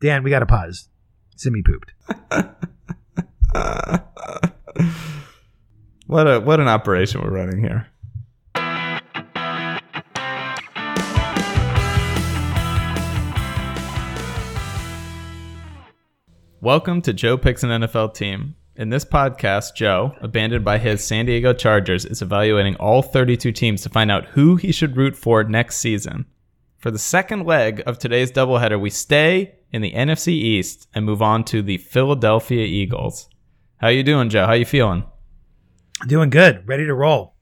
Dan, we got to pause. Simi pooped. what a what an operation we're running here. Welcome to Joe Picks an NFL Team. In this podcast, Joe, abandoned by his San Diego Chargers, is evaluating all 32 teams to find out who he should root for next season. For the second leg of today's doubleheader, we stay in the NFC East and move on to the Philadelphia Eagles. How you doing, Joe? How you feeling? Doing good, ready to roll.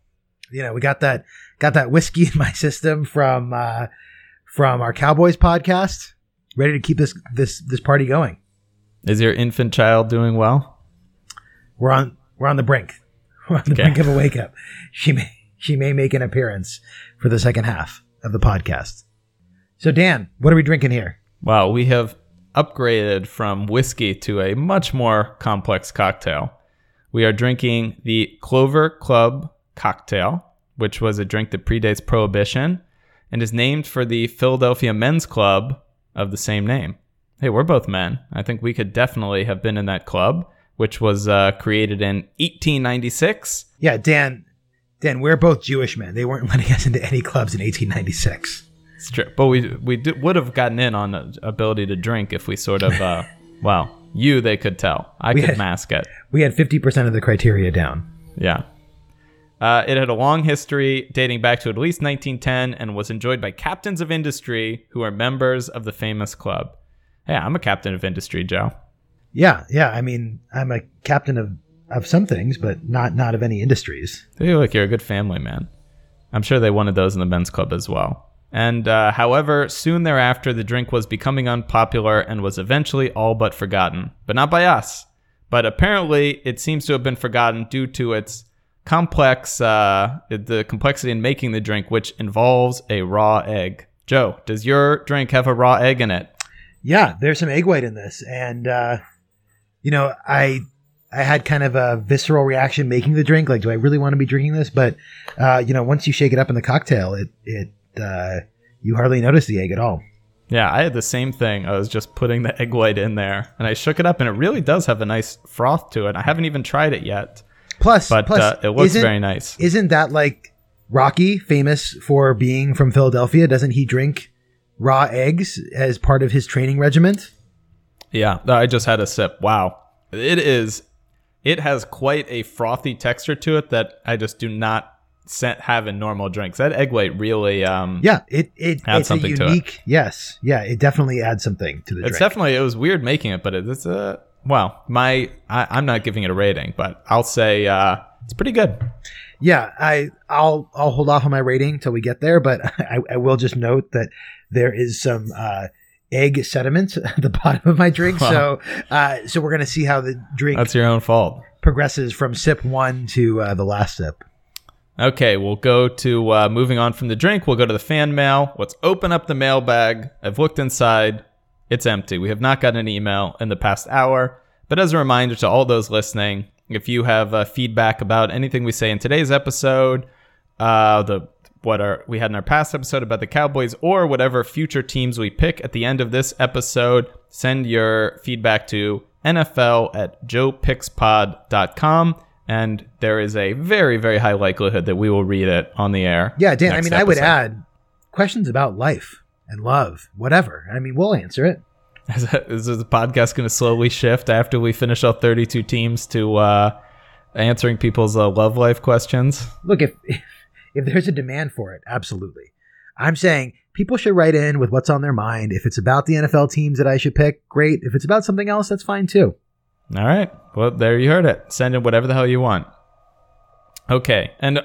You know, we got that got that whiskey in my system from uh, from our Cowboys podcast. Ready to keep this this this party going. Is your infant child doing well? We're on we're on the brink. We're on the Okay. brink of a wake up. She may she may make an appearance for the second half of the podcast. So Dan, what are we drinking here? Wow, we have upgraded from whiskey to a much more complex cocktail. We are drinking the Clover Club cocktail, which was a drink that predates Prohibition and is named for the Philadelphia Men's Club of the same name. Hey, we're both men. I think we could definitely have been in that club, which was uh, created in 1896. Yeah, Dan. Dan, we're both Jewish men. They weren't letting us into any clubs in 1896. It's true, but we we d- would have gotten in on the ability to drink if we sort of, uh, well, you they could tell. I We could had- mask it. We had 50% of the criteria down. Yeah. Uh, it had a long history dating back to at least 1910 and was enjoyed by captains of industry who are members of the famous club. Yeah, I'm a captain of industry, Joe. Yeah, yeah. I mean, I'm a captain of of some things, but not not of any industries. Hey, look, you're a good family man. I'm sure they wanted those in the men's club as well. And uh, however, soon thereafter, the drink was becoming unpopular and was eventually all but forgotten. But not by us. But apparently, it seems to have been forgotten due to its complex, uh, the complexity in making the drink, which involves a raw egg. Joe, does your drink have a raw egg in it? Yeah, there's some egg white in this, and uh, you know, I I had kind of a visceral reaction making the drink. Like, do I really want to be drinking this? But uh, you know, once you shake it up in the cocktail, it it uh, you hardly notice the egg at all. Yeah, I had the same thing. I was just putting the egg white in there, and I shook it up, and it really does have a nice froth to it. I haven't even tried it yet. Plus, but plus, uh, it looks very nice. Isn't that like Rocky, famous for being from Philadelphia? Doesn't he drink raw eggs as part of his training regiment? Yeah, I just had a sip. Wow, it is. It has quite a frothy texture to it that I just do not in normal drinks. That egg white really, um, Yeah, it it Add it's something a to it. unique. Yes, yeah, it definitely adds something to the it's drink. definitely. It was weird making it, but it, it's a well. My I, I'm not giving it a rating, but I'll say uh, it's pretty good. Yeah, I I'll I'll hold off on my rating till we get there, but I, I will just note that there is some uh, egg sediment at the bottom of my drink. So uh, so we're gonna see how the drink That's your own fault. progresses from sip one to uh, the last sip. Okay, we'll go to uh, moving on from the drink. We'll go to the fan mail. Let's open up the mailbag. I've looked inside. It's empty. We have not gotten an email in the past hour. But as a reminder to all those listening, if you have uh, feedback about anything we say in today's episode, uh, the what are we had in our past episode about the Cowboys, or whatever future teams we pick at the end of this episode, send your feedback to NFL at joepickspod.com. And there is a very, very high likelihood that we will read it on the air. Yeah, Dan. I mean, I would add questions about life and love, whatever. I mean, we'll answer it. Is, that- is the podcast going to slowly shift after we finish all 32 teams to uh, answering people's uh, love life questions? Look, if, if if there's a demand for it, absolutely. I'm saying people should write in with what's on their mind. If it's about the NFL teams that I should pick, great. If it's about something else, that's fine too. All right. Well, there you heard it. Send in whatever the hell you want. Okay. And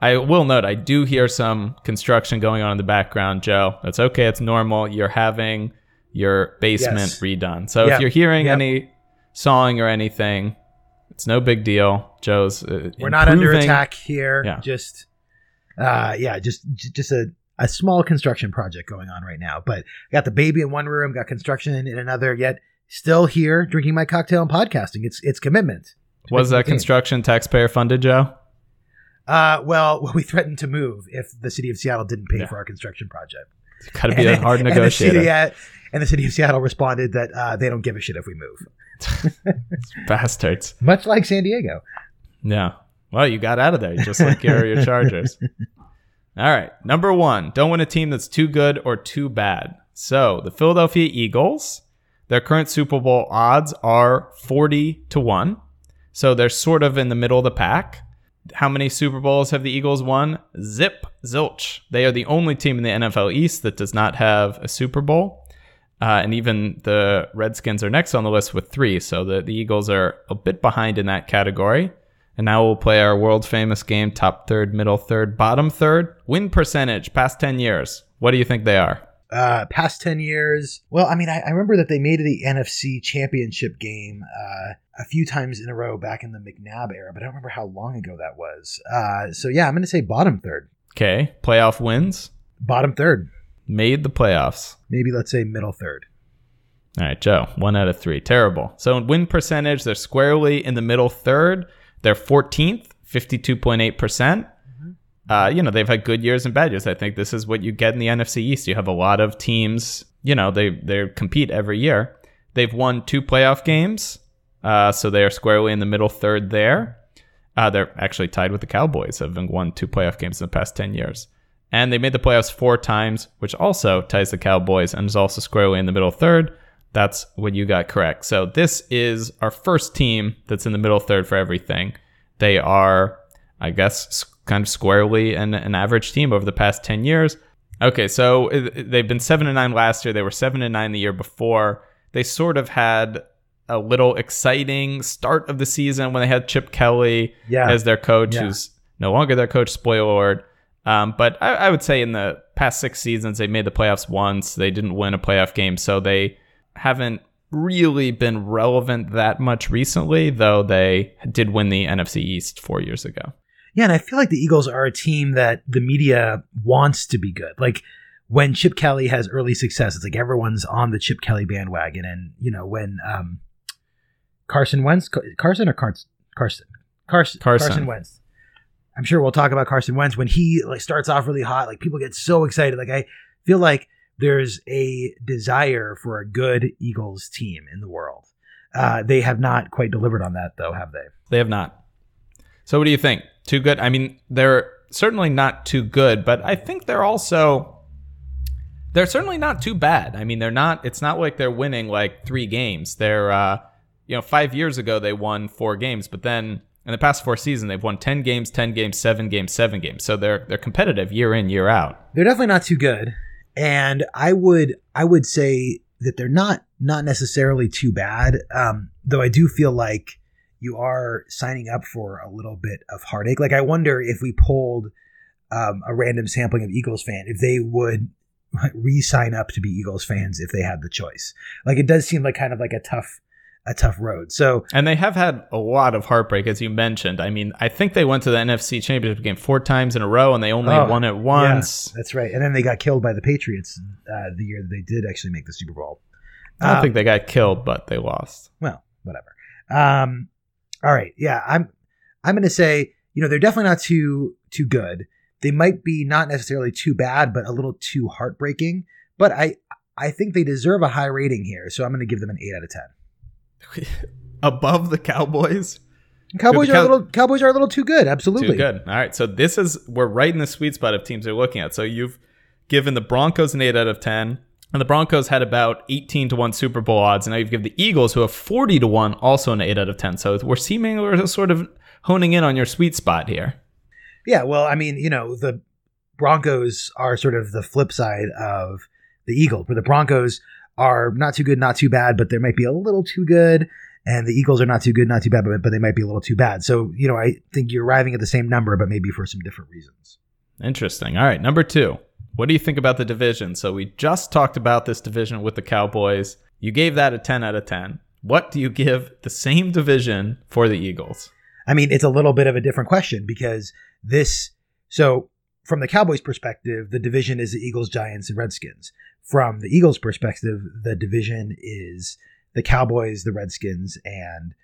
I will note, I do hear some construction going on in the background, Joe. That's okay. It's normal. You're having your basement Yes. redone. So Yep. if you're hearing Yep. any sawing or anything, it's no big deal. Joe's. Uh, We're not under attack here. Yeah. Just, uh, yeah, just just a, a small construction project going on right now. But got the baby in one room, got construction in another. Yet still here drinking my cocktail and podcasting. It's it's commitment. Was that construction taxpayer funded, Joe? Uh, well, we threatened to move if the city of Seattle didn't pay Yeah. for our construction project. It's Got to be And a hard and the city, uh, and the city of Seattle responded that uh, they don't give a shit if we move. Bastards. Much like San Diego. Yeah. Well, you got out of there, just like your, your Chargers. All right. Number one, don't win a team that's too good or too bad. So the Philadelphia Eagles, their current Super Bowl odds are 40 to 1. So they're sort of in the middle of the pack. How many Super Bowls have the Eagles won? Zip, zilch. They are the only team in the NFL East that does not have a Super Bowl. Uh, and even the Redskins are next on the list with three. So the, the Eagles are a bit behind in that category. And now we'll play our world famous game top third, middle third, bottom third. Win percentage past 10 years. What do you think they are? Uh, past 10 years. Well, I mean, I, I remember that they made the NFC championship game uh, a few times in a row back in the McNabb era, but I don't remember how long ago that was. Uh, so, yeah, I'm going to say bottom third. Okay. Playoff wins. Bottom third. Made the playoffs. Maybe let's say middle third. All right, Joe. One out of three. Terrible. So in win percentage, they're squarely in the middle third. They're 14th, 52.8%. Uh, you know, they've had good years and bad years. I think this is what you get in the NFC East. You have a lot of teams, you know, they, they compete every year. They've won two playoff games. Uh, so they are squarely in the middle third there. Uh, they're actually tied with the Cowboys, having won two playoff games in the past 10 years. And they made the playoffs four times, which also ties the Cowboys and is also squarely in the middle third. That's what you got correct. So this is our first team that's in the middle third for everything. They are, I guess, kind of squarely an, an average team over the past 10 years. Okay, so they've been 7 and 9 last year. They were 7 and 9 the year before. They sort of had a little exciting start of the season when they had Chip Kelly Yeah. as their coach, Yeah. who's no longer their coach, spoiler alert. Um, but I, I would say in the past six seasons, they made the playoffs once. They didn't win a playoff game, so they haven't really been relevant that much recently, though they did win the NFC East four years ago. Yeah, and I feel like the Eagles are a team that the media wants to be good. Like when Chip Kelly has early success, it's like everyone's on the Chip Kelly bandwagon. And you know when um, Carson Wentz, Carson or Carson, Carson, Carson, Carson. Carson Wentz. I'm sure we'll talk about Carson Wentz when he like starts off really hot. Like people get so excited. Like I feel like there's a desire for a good Eagles team in the world. Uh, they have not quite delivered on that, though, have they? They have not. So, what do you think? Too good? I mean, they're certainly not too good, but I think they're also they're certainly not too bad. I mean, they're not. It's not like they're winning like three games. They're uh, you know, five years ago they won four games, but then in the past four seasons they've won ten games, ten games, seven games, seven games. So they're they're competitive year in year out. they're definitely not too good and i would i would say that they're not not necessarily too bad um though i do feel like you are signing up for a little bit of heartache like i wonder if we pulled um, a random sampling of eagles fan if they would re-sign up to be eagles fans if they had the choice like it does seem like kind of like a tough a tough road so And they have had a lot of heartbreak, as you mentioned. I mean, I think they went to the NFC Championship game four times in a row, and they only Oh, won it once. that's right and then they got killed by the patriots uh, the year that they did actually make the super bowl I don't Um, think they got killed, but they lost. well, whatever. Um, all right, yeah, I'm I'm gonna say you know they're definitely not too too good. They might be not necessarily too bad, but a little too heartbreaking. But I I think they deserve a high rating here, so I'm gonna give them an eight out of ten. Above the Cowboys. Cowboys the are a little Cowboys are a little too good. Absolutely. Too good. All right. So this is we're right in the sweet spot of teams they're looking at. So you've given the Broncos an eight out of ten. And the Broncos had about 18 to 1 Super Bowl odds. And now you've given the Eagles, who have 40 to 1, also an 8 out of 10. So we're seeming we're sort of honing in on your sweet spot here. Yeah, well, I mean, you know, the Broncos are sort of the flip side of the Eagles, where the Broncos are not too good, not too bad, but they might be a little too good, and the Eagles are not too good, not too bad, but, but they might be a little too bad. So, you know, I think you're arriving at the same number, but maybe for some different reasons. Interesting. All right. Number two. What do you think about the division? So we just talked about this division with the Cowboys. You gave that a 10 out of 10. What do you give the same division for the Eagles? I mean, it's a little bit of a different question because this, so from the Cowboys' perspective, the division is the Eagles, Giants, and Redskins. From the Eagles' perspective, the division is the Cowboys, the Redskins, and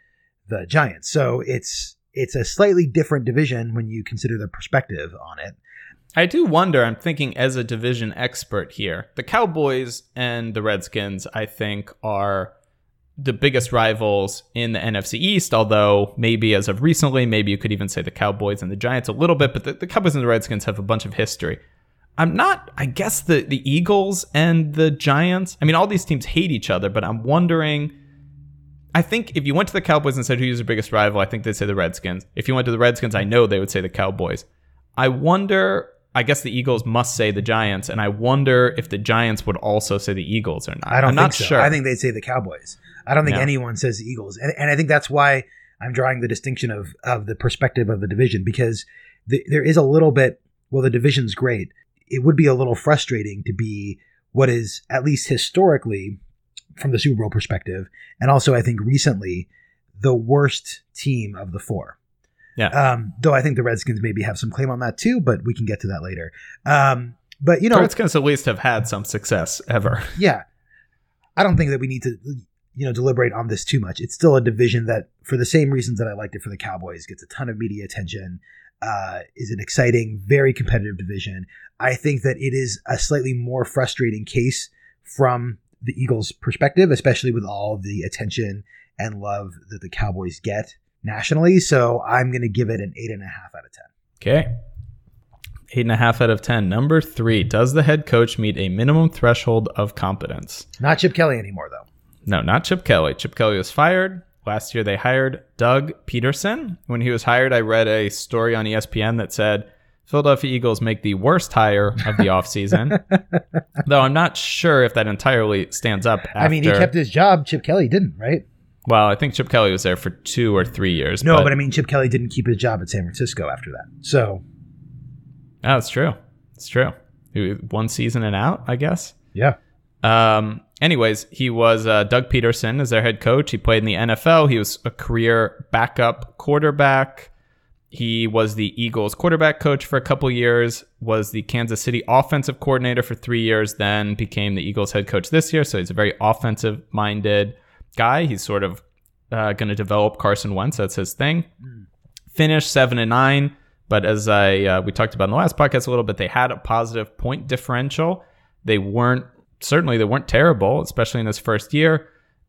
the Giants. So it's it's a slightly different division when you consider the perspective on it. I do wonder, I'm thinking as a division expert here, the Cowboys and the Redskins, I think, are the biggest rivals in the NFC East, although maybe as of recently, maybe you could even say the Cowboys and the Giants a little bit, but the, the Cowboys and the Redskins have a bunch of history. I'm not, I guess the, the Eagles and the Giants, I mean, all these teams hate each other, but I'm wondering. I think if you went to the Cowboys and said who's your biggest rival, I think they'd say the Redskins. If you went to the Redskins, I know they would say the Cowboys. I wonder I guess the Eagles must say the Giants, and I wonder if the Giants would also say the Eagles or not. I don't I'm think not so. sure. I think they'd say the Cowboys. I don't think Yeah. anyone says the Eagles, and, and I think that's why I'm drawing the distinction of of the perspective of the division because the, there is a little bit. Well, the division's great. It would be a little frustrating to be what is at least historically, from the Super Bowl perspective, and also I think recently, the worst team of the four. Yeah. Um, though I think the Redskins maybe have some claim on that too, but we can get to that later. Um, but you know, the Redskins at least have had some success ever. yeah, I don't think that we need to you know deliberate on this too much. It's still a division that, for the same reasons that I liked it for the Cowboys, gets a ton of media attention. Uh, is an exciting, very competitive division. I think that it is a slightly more frustrating case from the Eagles' perspective, especially with all the attention and love that the Cowboys get nationally. So I'm going to give it an eight and a half out of ten. Okay. Eight and a half out of 10. Number three, does the head coach meet a minimum threshold of competence? Not Chip Kelly anymore, though. No, not Chip Kelly. Chip Kelly was fired. Last year they hired Doug Pederson. When he was hired, I read a story on ESPN that said Philadelphia Eagles make the worst hire of the offseason. Though I'm not sure if that entirely stands up after. I mean, he kept his job. Chip Kelly didn't, right? Well, I think Chip Kelly was there for two or three years. No, but, I mean, Chip Kelly didn't keep his job at San Francisco after that. So, Oh, it's true. It's true. One season and out, I guess. yeah. Um, anyways, he was uh, Doug Pederson as their head coach. He played in the NFL. He was a career backup quarterback. He was the Eagles quarterback coach for a couple years, was the Kansas City offensive coordinator for three years, then became the Eagles head coach this year. So he's a very offensive minded guy. He's sort of uh, going to develop Carson Wentz. That's his thing. Finish seven and nine, but as I uh, we talked about in the last podcast a little bit, they had a positive point differential. They weren't certainly they weren't terrible, especially in his first year.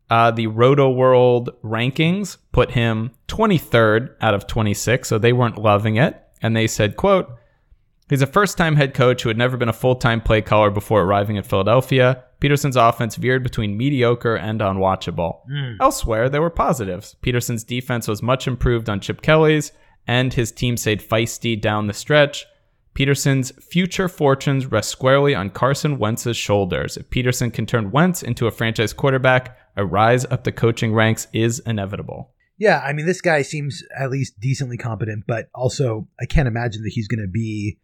Uh, the Rotoworld rankings put him 23rd out of 26, so they weren't loving it. And they said, "quote He's a first-time head coach who had never been a full-time play caller before arriving at Philadelphia. Pederson's offense veered between mediocre and unwatchable. Hmm. Elsewhere, there were positives. Pederson's defense was much improved on Chip Kelly's, and his team stayed feisty down the stretch. Pederson's future fortunes rest squarely on Carson Wentz's shoulders. If Pederson can turn Wentz into a franchise quarterback, a rise up the coaching ranks is inevitable. Yeah, I mean, this guy seems at least decently competent, but also I can't imagine that he's going to be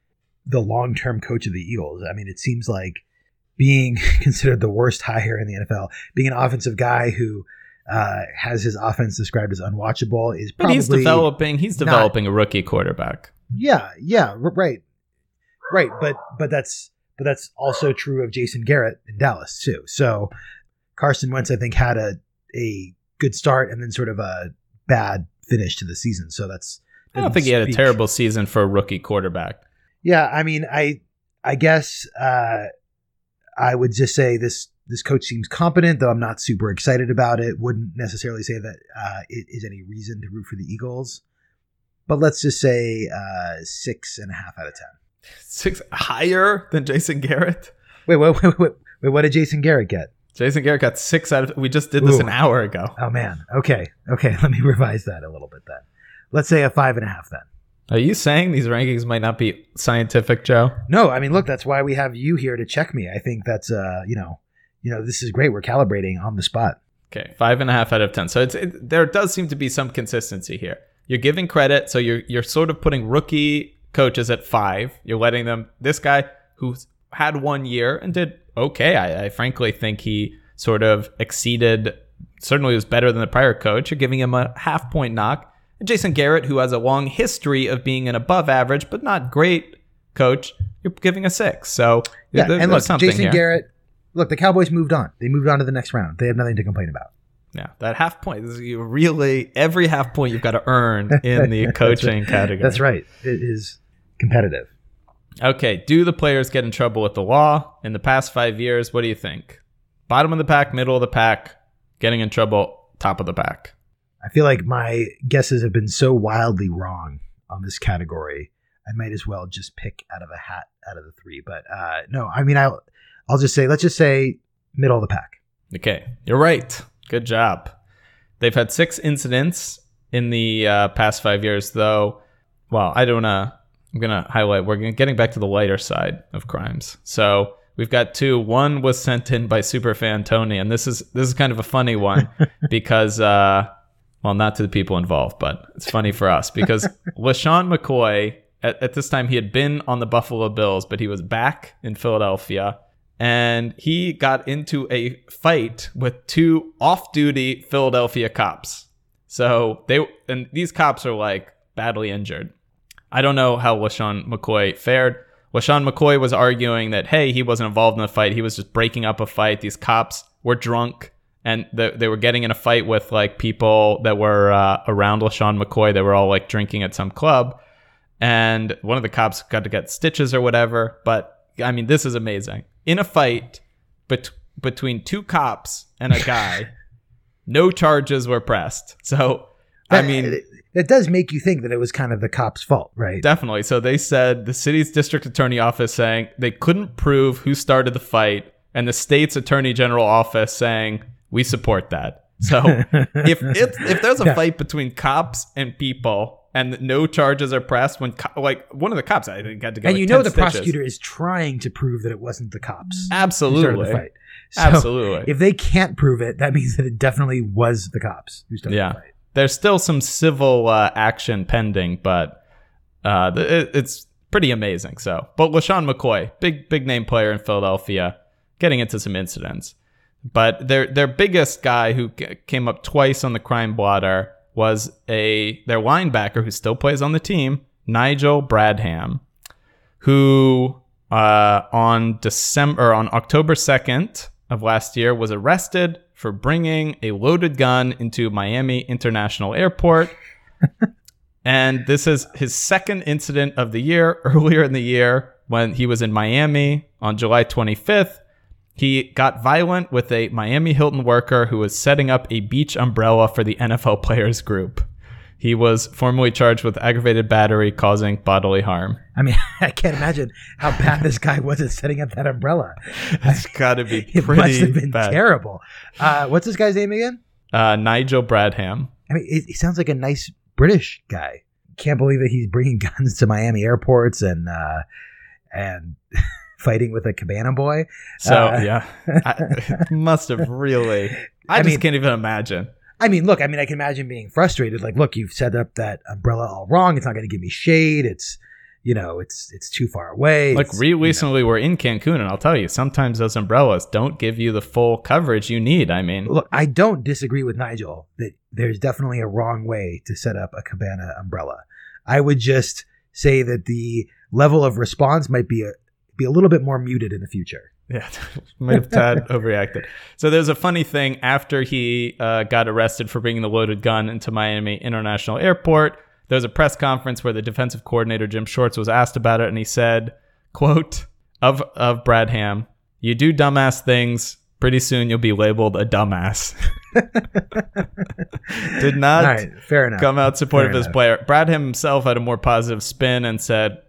the long term coach of the Eagles. I mean, it seems like being considered the worst hire in the NFL, being an offensive guy who uh, has his offense described as unwatchable is But probably he's developing he's not- developing a rookie quarterback. Yeah, yeah, right, right. But but that's but that's also true of Jason Garrett in Dallas too. So Carson Wentz, I think, had a a good start and then sort of a bad finish to the season. So that's I don't think he had a terrible season for a rookie quarterback. Yeah, I mean, I I guess uh, I would just say this this coach seems competent, though I'm not super excited about it. Wouldn't necessarily say that uh, it is any reason to root for the Eagles. But let's just say uh, six and a half out of ten. Six higher than Jason Garrett. Wait, wait, wait, wait, wait. What did Jason Garrett get? Jason Garrett got six out of. We just did this Ooh. an hour ago. Oh man. Okay, okay. Let me revise that a little bit then. Let's say a five and a half then. Are you saying these rankings might not be scientific, Joe? No, I mean, look, that's why we have you here to check me. I think that's uh, you know, you know, this is great. We're calibrating on the spot. Okay, five and a half out of ten. So it's it, there does seem to be some consistency here. You're giving credit, so you're you're sort of putting rookie coaches at five. You're letting them. This guy who's had one year and did okay. I, I frankly think he sort of exceeded. Certainly was better than the prior coach. You're giving him a half point knock. Jason Garrett, who has a long history of being an above average but not great coach, you're giving a six. So Yeah, there- and look, Jason here. Garrett. Look, the Cowboys moved on. They moved on to the next round. They have nothing to complain about. Yeah, that half point is you really every half point you've got to earn in the coaching category. That's right. It is competitive. Okay, do the players get in trouble with the law in the past five years? What do you think? Bottom of the pack, middle of the pack, getting in trouble, top of the pack. I feel like my guesses have been so wildly wrong on this category. I might as well just pick out of a hat out of the three. But uh, no, I mean, I'll I'll just say let's just say middle of the pack. Okay, you're right. Good job. They've had six incidents in the uh, past five years, though. Well, I don't know. I'm gonna highlight. We're getting back to the lighter side of crimes. So we've got two. One was sent in by superfan Tony, and this is this is kind of a funny one because. Uh, well, not to the people involved, but it's funny for us because LeSean McCoy, at, at, this time, he had been on the Buffalo Bills, but he was back in Philadelphia. And he got into a fight with two off duty Philadelphia cops. So they, and these cops are like badly injured. I don't know how LeSean McCoy fared. LeSean McCoy was arguing that, hey, he wasn't involved in the fight. He was just breaking up a fight. These cops were drunk and the, they were getting in a fight with like people that were uh, around LeSean McCoy. They were all like drinking at some club, and one of the cops got to get stitches or whatever. But I mean, this is amazing. In a fight bet- between two cops and a guy, no charges were pressed. So I mean. It does make you think that it was kind of the cop's fault, right? Definitely. So they said the city's district attorney office saying they couldn't prove who started the fight, and the state's attorney general office saying we support that. So if if if there's a yeah. fight between cops and people and no charges are pressed when co- like one of the cops I think had to go and like you know the stitches. prosecutor is trying to prove that it wasn't the cops absolutely fight. So absolutely if they can't prove it that means that it definitely was the cops who started yeah. the fight there's still some civil uh, action pending but uh, it, it's pretty amazing so but LeSean McCoy big big name player in Philadelphia getting into some incidents but their their biggest guy who came up twice on the crime blotter was a their linebacker who still plays on the team, Nigel Bradham, who uh, on December on October second of last year was arrested for bringing a loaded gun into Miami International Airport. and this is his second incident of the year. Earlier in the year, when he was in Miami on July 25th, he got violent with a Miami Hilton worker who was setting up a beach umbrella for the NFL players group. He was formally charged with aggravated battery causing bodily harm. I mean, I can't imagine how bad this guy was at setting up that umbrella. It's got to be it pretty must have been bad. terrible. Uh, what's this guy's name again? Uh, Nigel Bradham. I mean, he sounds like a nice British guy. Can't believe that he's bringing guns to Miami airports and uh, and fighting with a cabana boy. So uh, yeah, I, must have really. I, I just mean, can't even imagine. I mean, look, I mean, I can imagine being frustrated. Like, look, you've set up that umbrella all wrong. It's not going to give me shade. It's, you know, it's it's too far away. Like, re- recently you know. we're in Cancun, and I'll tell you, sometimes those umbrellas don't give you the full coverage you need. I mean, look, I don't disagree with Nigel that there's definitely a wrong way to set up a cabana umbrella. I would just say that the level of response might be a, be a little bit more muted in the future. Yeah, might have tad overreacted. So there's a funny thing after he uh, got arrested for bringing the loaded gun into Miami International Airport. There was a press conference where the defensive coordinator Jim Schwartz was asked about it, and he said, "quote of of Bradham, you do dumbass things. Pretty soon you'll be labeled a dumbass." Did not right, fair enough. come out supportive fair of his player. Bradham himself had a more positive spin and said,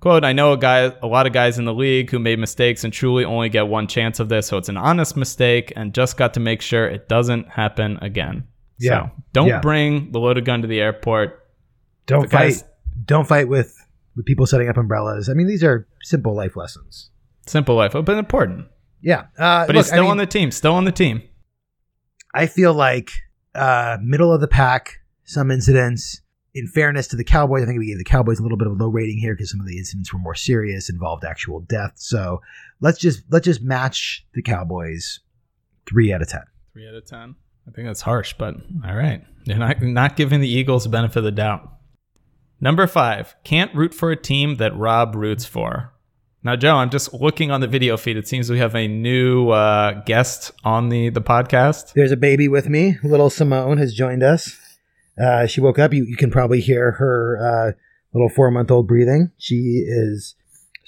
Quote, I know a guy, a lot of guys in the league who made mistakes and truly only get one chance of this. So it's an honest mistake and just got to make sure it doesn't happen again. Yeah. So don't yeah. bring the loaded gun to the airport. Don't the fight. Don't fight with, with people setting up umbrellas. I mean, these are simple life lessons. Simple life, but important. Yeah. Uh, but look, he's still I mean, on the team, still on the team. I feel like uh, middle of the pack, some incidents in fairness to the Cowboys, I think we gave the Cowboys a little bit of a low rating here because some of the incidents were more serious, involved actual death. So let's just let's just match the Cowboys three out of ten. Three out of ten. I think that's harsh, but all right. You're not not giving the Eagles the benefit of the doubt. Number five, can't root for a team that Rob roots for. Now, Joe, I'm just looking on the video feed. It seems we have a new uh, guest on the the podcast. There's a baby with me. Little Simone has joined us. Uh, she woke up. You, you can probably hear her uh, little four month old breathing. She is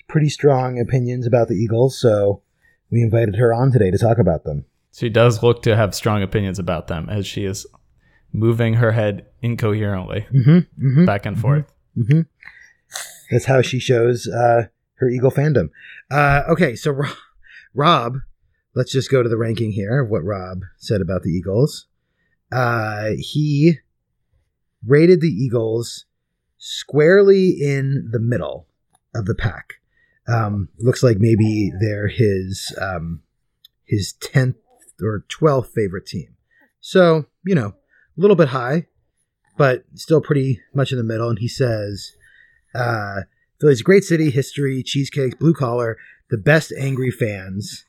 pretty strong opinions about the Eagles, so we invited her on today to talk about them. She does look to have strong opinions about them as she is moving her head incoherently Mm-hmm. Mm-hmm. back and forth. Mm-hmm. That's how she shows uh, her Eagle fandom. Uh, okay, so Rob, Rob, let's just go to the ranking here of what Rob said about the Eagles. Uh, he rated the Eagles squarely in the middle of the pack. Um, looks like maybe they're his um, his tenth or twelfth favorite team. So you know, a little bit high, but still pretty much in the middle. And he says, uh, Philly's a great city, history, cheesecakes, blue collar, the best angry fans,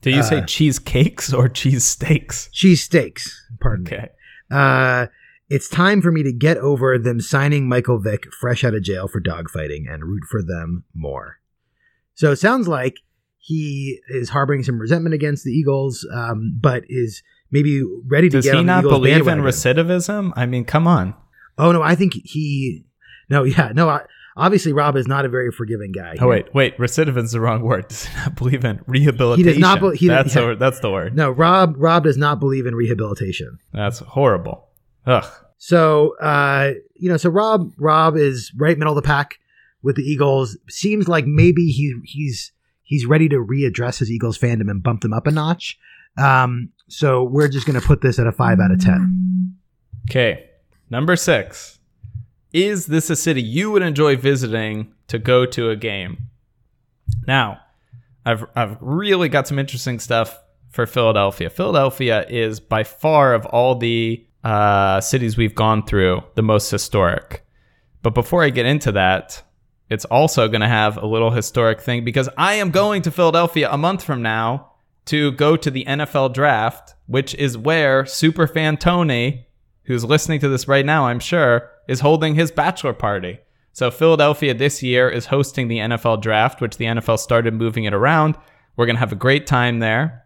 Did you say Uh, cheesecakes or cheese steaks? cheese steaks. Pardon me. Uh, it's time for me to get over them signing Michael Vick fresh out of jail for dogfighting and root for them more. So it sounds like he is harboring some resentment against the Eagles, um, but is maybe ready to Does get he on the not Eagles believe in recidivism? I mean, come on. Oh no, I think he. No, yeah, no. I, obviously, Rob is not a very forgiving guy. Oh wait, wait. Recidivism is the wrong word. Does he not believe in rehabilitation? not bel- he- that's yeah. the that's the word. No, Rob. Rob does not believe in rehabilitation. That's horrible. Ugh. So, uh, you know, so Rob. Rob is right middle of the pack with the Eagles. Seems like maybe he he's he's ready to readdress his Eagles fandom and bump them up a notch. Um, so we're just going to put this at a five out of ten. Okay. Number six. Is this a city you would enjoy visiting to go to a game? Now, I've I've really got some interesting stuff for Philadelphia. Philadelphia is by far of all the uh, cities we've gone through the most historic. But before I get into that, it's also going to have a little historic thing because I am going to Philadelphia a month from now to go to the NFL draft, which is where superfan Tony, who's listening to this right now, I'm sure, is holding his bachelor party. So Philadelphia this year is hosting the NFL draft, which the NFL started moving it around. We're going to have a great time there.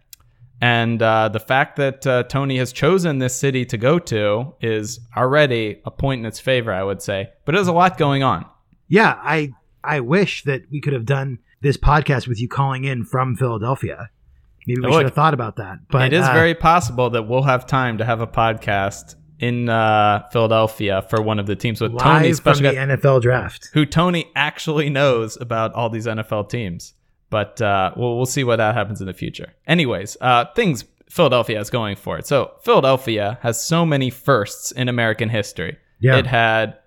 And uh, the fact that uh, Tony has chosen this city to go to is already a point in its favor, I would say. But there's a lot going on. Yeah, I I wish that we could have done this podcast with you calling in from Philadelphia. Maybe we Look, should have thought about that. But it is uh, very possible that we'll have time to have a podcast in uh, Philadelphia for one of the teams with Tony, from the guest, NFL draft. who Tony actually knows about all these NFL teams. But uh, we'll we'll see what that happens in the future. Anyways, uh, things Philadelphia is going for it. So Philadelphia has so many firsts in American history. Yeah. It had,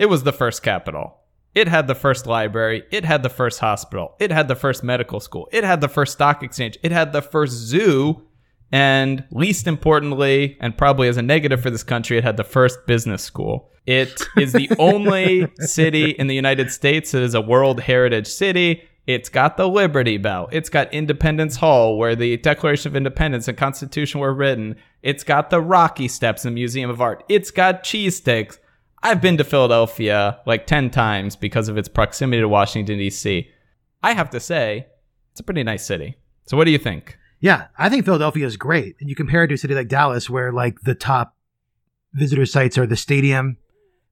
it was the first capital. It had the first library. It had the first hospital. It had the first medical school. It had the first stock exchange. It had the first zoo. And least importantly, and probably as a negative for this country, it had the first business school. It is the only city in the United States that is a World Heritage City. It's got the Liberty Bell. It's got Independence Hall, where the Declaration of Independence and Constitution were written. It's got the Rocky Steps and Museum of Art. It's got cheesesteaks. I've been to Philadelphia like 10 times because of its proximity to Washington, D.C. I have to say, it's a pretty nice city. So, what do you think? Yeah, I think Philadelphia is great. And you compare it to a city like Dallas, where like the top visitor sites are the stadium,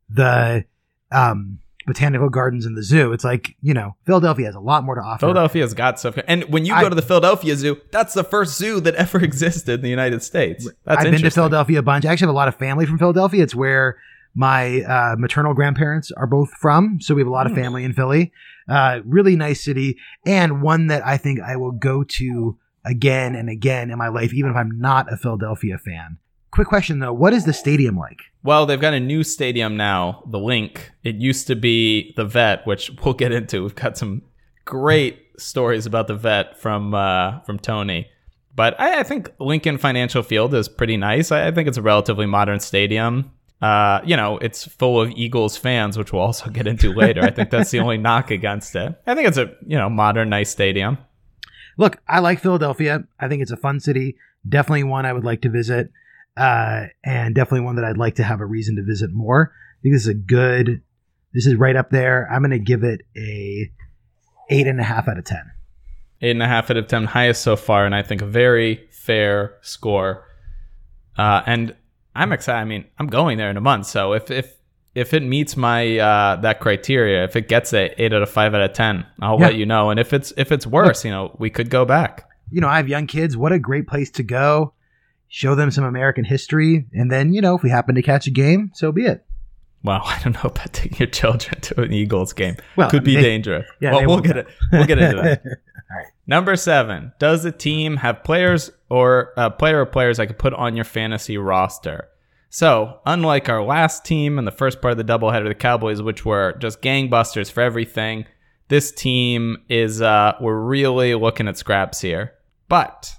the um, botanical gardens, and the zoo. It's like you know, Philadelphia has a lot more to offer. Philadelphia's got stuff. And when you I- go to the Philadelphia Zoo, that's the first zoo that ever existed in the United States. That's I've been to. Philadelphia a bunch. I actually have a lot of family from Philadelphia. It's where my uh, maternal grandparents are both from, so we have a lot of Hmm. family in Philly. Uh, really nice city, and one that I think I will go to again and again in my life, even if I'm not a Philadelphia fan. Quick question though: What is the stadium like? Well, they've got a new stadium now, the Link. It used to be the Vet, which we'll get into. We've got some great stories about the Vet from uh, from Tony. But I, I think Lincoln Financial Field is pretty nice. I, I think it's a relatively modern stadium. Uh, you know, it's full of Eagles fans, which we'll also get into later. I think that's the only knock against it. I think it's a you know modern, nice stadium. Look, I like Philadelphia. I think it's a fun city. Definitely one I would like to visit, uh, and definitely one that I'd like to have a reason to visit more. I think this is a good. This is right up there. I'm going to give it a eight and a half out of ten. eight and a half out of ten, highest so far, and I think a very fair score. Uh, and I'm excited. I mean, I'm going there in a month, so if if if it meets my uh, that criteria, if it gets a eight out of five out of ten, I'll Yeah. let you know. And if it's if it's worse, you know, we could go back. You know, I have young kids. What a great place to go. Show them some American history. And then, you know, if we happen to catch a game, so be it. Wow, I don't know about taking your children to an Eagles game. Well, Could be they- dangerous. Yeah, well, we'll get it. We'll get into that. All right. Number seven, does the team have players or uh, player or players I could put on your fantasy roster? So, unlike our last team in the first part of the doubleheader, the Cowboys, which were just gangbusters for everything, this team is uh, we're really looking at scraps here. But